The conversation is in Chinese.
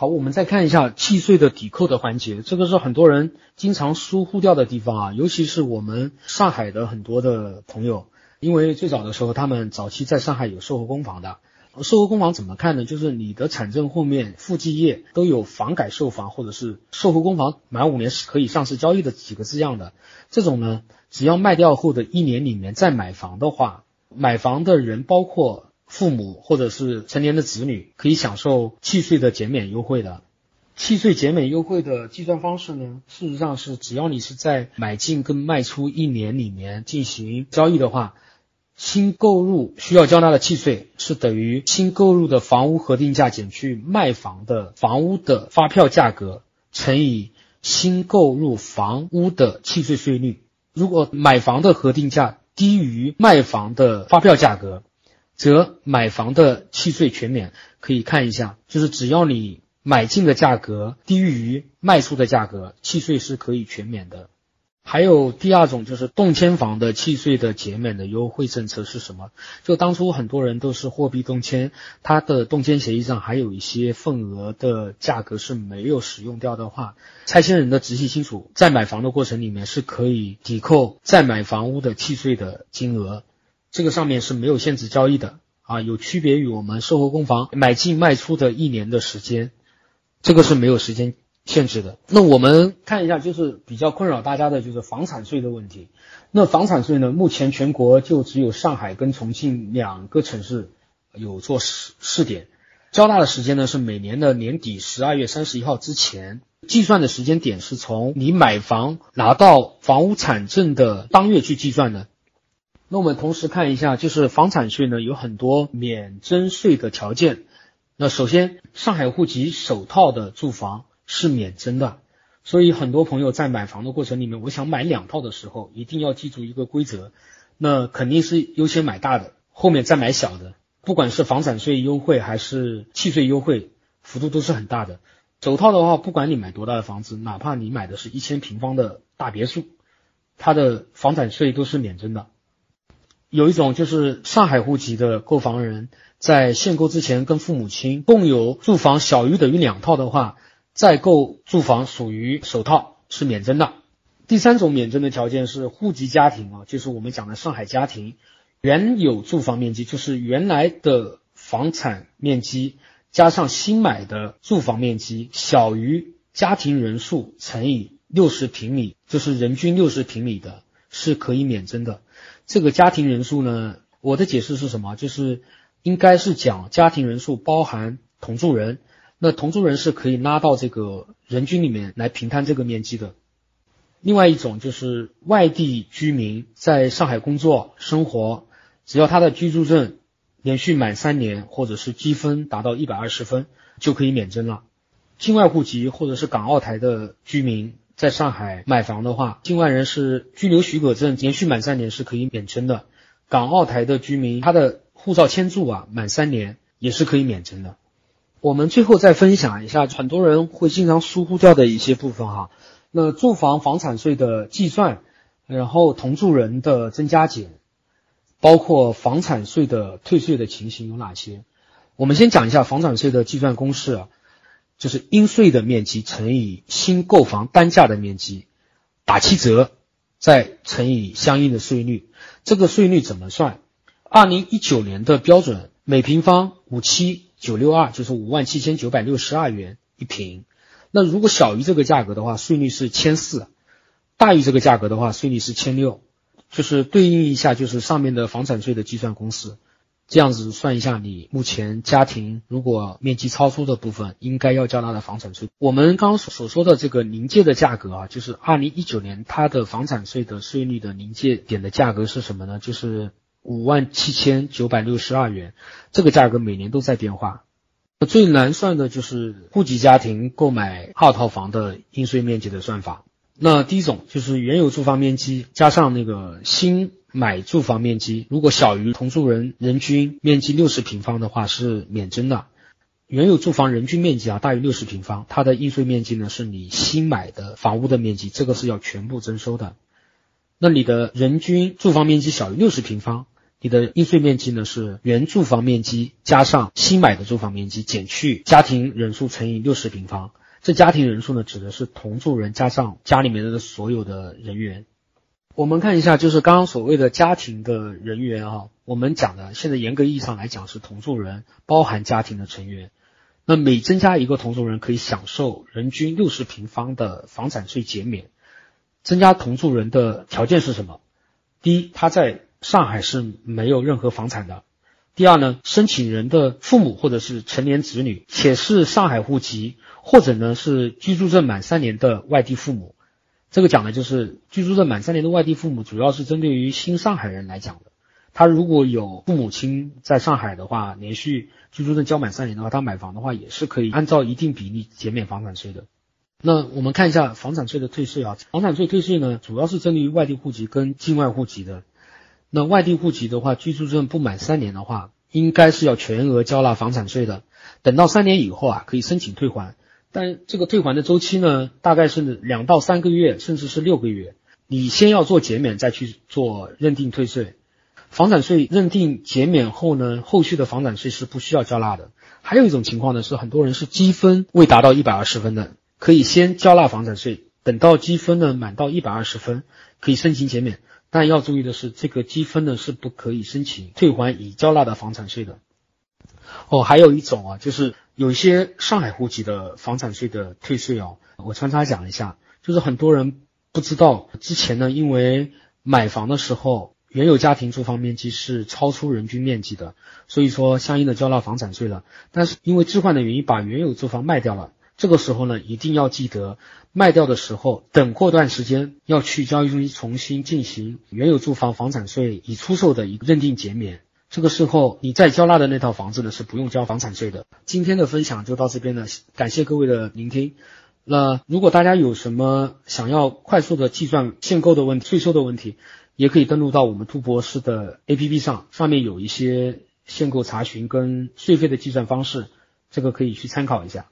好，我们再看一下契税的抵扣的环节，这个是很多人经常疏忽掉的地方啊，尤其是我们上海的很多的朋友，因为最早的时候他们早期在上海有售后公房的，售后公房怎么看呢？就是你的产证后面附记页都有房改售房或者是售后公房满五年是可以上市交易的几个字样的，这种呢，只要卖掉后的一年里面再买房的话，买房的人包括。父母或者是成年的子女可以享受契税的减免优惠的。契税减免优惠的计算方式呢，事实上是只要你是在买进跟卖出一年里面进行交易的话，新购入需要交纳的契税是等于新购入的房屋核定价减去卖房的房屋的发票价格乘以新购入房屋的契税税率。如果买房的核定价低于卖房的发票价格，则买房的契税全免，可以看一下，就是只要你买进的价格低于卖出的价格，契税是可以全免的。还有第二种就是动迁房的契税的减免的优惠政策是什么？就当初很多人都是货币动迁，它的动迁协议上还有一些份额的价格是没有使用掉的话，拆迁人的直系亲属在买房的过程里面是可以抵扣再买房屋的契税的金额。这个上面是没有限制交易的啊，有区别于我们售后公房买进卖出的一年的时间，这个是没有时间限制的。那我们看一下，就是比较困扰大家的就是房产税的问题。那房产税呢，目前全国就只有上海跟重庆两个城市有做试试点，交纳的时间呢是每年的年底十二月三十一号之前，计算的时间点是从你买房拿到房屋产证的当月去计算的。那我们同时看一下，就是房产税呢有很多免征税的条件。那首先，上海户籍首套的住房是免征的，所以很多朋友在买房的过程里面，我想买两套的时候，一定要记住一个规则，那肯定是优先买大的，后面再买小的。不管是房产税优惠还是契税优惠，幅度都是很大的。首套的话，不管你买多大的房子，哪怕你买的是一千平方的大别墅，它的房产税都是免征的。有一种就是上海户籍的购房人，在限购之前跟父母亲共有住房小于等于两套的话，再购住房属于首套是免征的。第三种免征的条件是户籍家庭啊，就是我们讲的上海家庭原有住房面积，就是原来的房产面积加上新买的住房面积小于家庭人数乘以六十平米，就是人均六十平米的，是可以免征的。这个家庭人数呢，我的解释是什么？就是应该是讲家庭人数包含同住人，那同住人是可以拉到这个人均里面来平摊这个面积的。另外一种就是外地居民在上海工作生活，只要他的居住证连续满三年或者是积分达到一百二十分，就可以免征了。境外户籍或者是港澳台的居民。在上海买房的话，境外人士居留许可证连续满三年是可以免征的。港澳台的居民，他的护照签注啊满三年也是可以免征的。我们最后再分享一下，很多人会经常疏忽掉的一些部分哈。那住房房产税的计算，然后同住人的增加减，包括房产税的退税的情形有哪些？我们先讲一下房产税的计算公式啊。就是应税的面积乘以新购房单价的面积，打七折，再乘以相应的税率。这个税率怎么算？二零一九年的标准每平方五七九六二，就是五万七千九百六十二元一平。那如果小于这个价格的话，税率是千四；大于这个价格的话，税率是千六。就是对应一下，就是上面的房产税的计算公式。这样子算一下，你目前家庭如果面积超出的部分，应该要交纳的房产税。我们刚刚所所说的这个临界的价格啊，就是二零一九年它的房产税的税率的临界点的价格是什么呢？就是五万七千九百六十二元。这个价格每年都在变化。最难算的就是户籍家庭购买二套房的应税面积的算法。那第一种就是原有住房面积加上那个新。买住房面积如果小于同住人人均面积六十平方的话是免征的，原有住房人均面积啊大于六十平方，它的应税面积呢是你新买的房屋的面积，这个是要全部征收的。那你的人均住房面积小于六十平方，你的应税面积呢是原住房面积加上新买的住房面积减去家庭人数乘以六十平方。这家庭人数呢指的是同住人加上家里面的所有的人员。我们看一下，就是刚刚所谓的家庭的人员啊，我们讲的现在严格意义上来讲是同住人，包含家庭的成员。那每增加一个同住人，可以享受人均六十平方的房产税减免。增加同住人的条件是什么？第一，他在上海是没有任何房产的；第二呢，申请人的父母或者是成年子女且是上海户籍，或者呢是居住证满三年的外地父母。这个讲的就是居住证满三年的外地父母，主要是针对于新上海人来讲的。他如果有父母亲在上海的话，连续居住证交满三年的话，他买房的话也是可以按照一定比例减免房产税的。那我们看一下房产税的退税啊，房产税退税呢，主要是针对于外地户籍跟境外户籍的。那外地户籍的话，居住证不满三年的话，应该是要全额交纳房产税的。等到三年以后啊，可以申请退还。但这个退还的周期呢，大概是两到三个月，甚至是六个月。你先要做减免，再去做认定退税。房产税认定减免后呢，后续的房产税是不需要交纳的。还有一种情况呢，是很多人是积分未达到一百二十分的，可以先交纳房产税，等到积分呢满到一百二十分，可以申请减免。但要注意的是，这个积分呢是不可以申请退还已交纳的房产税的。哦，还有一种啊，就是有一些上海户籍的房产税的退税哦，我穿插讲一下，就是很多人不知道，之前呢，因为买房的时候原有家庭住房面积是超出人均面积的，所以说相应的交纳房产税了。但是因为置换的原因把原有住房卖掉了，这个时候呢，一定要记得卖掉的时候，等过段时间要去交易中心重新进行原有住房房产税已出售的一个认定减免。这个时候，你再交纳的那套房子呢是不用交房产税的。今天的分享就到这边了，感谢各位的聆听。那如果大家有什么想要快速的计算限购的问题、税收的问题，也可以登录到我们兔博士的 APP 上，上面有一些限购查询跟税费的计算方式，这个可以去参考一下。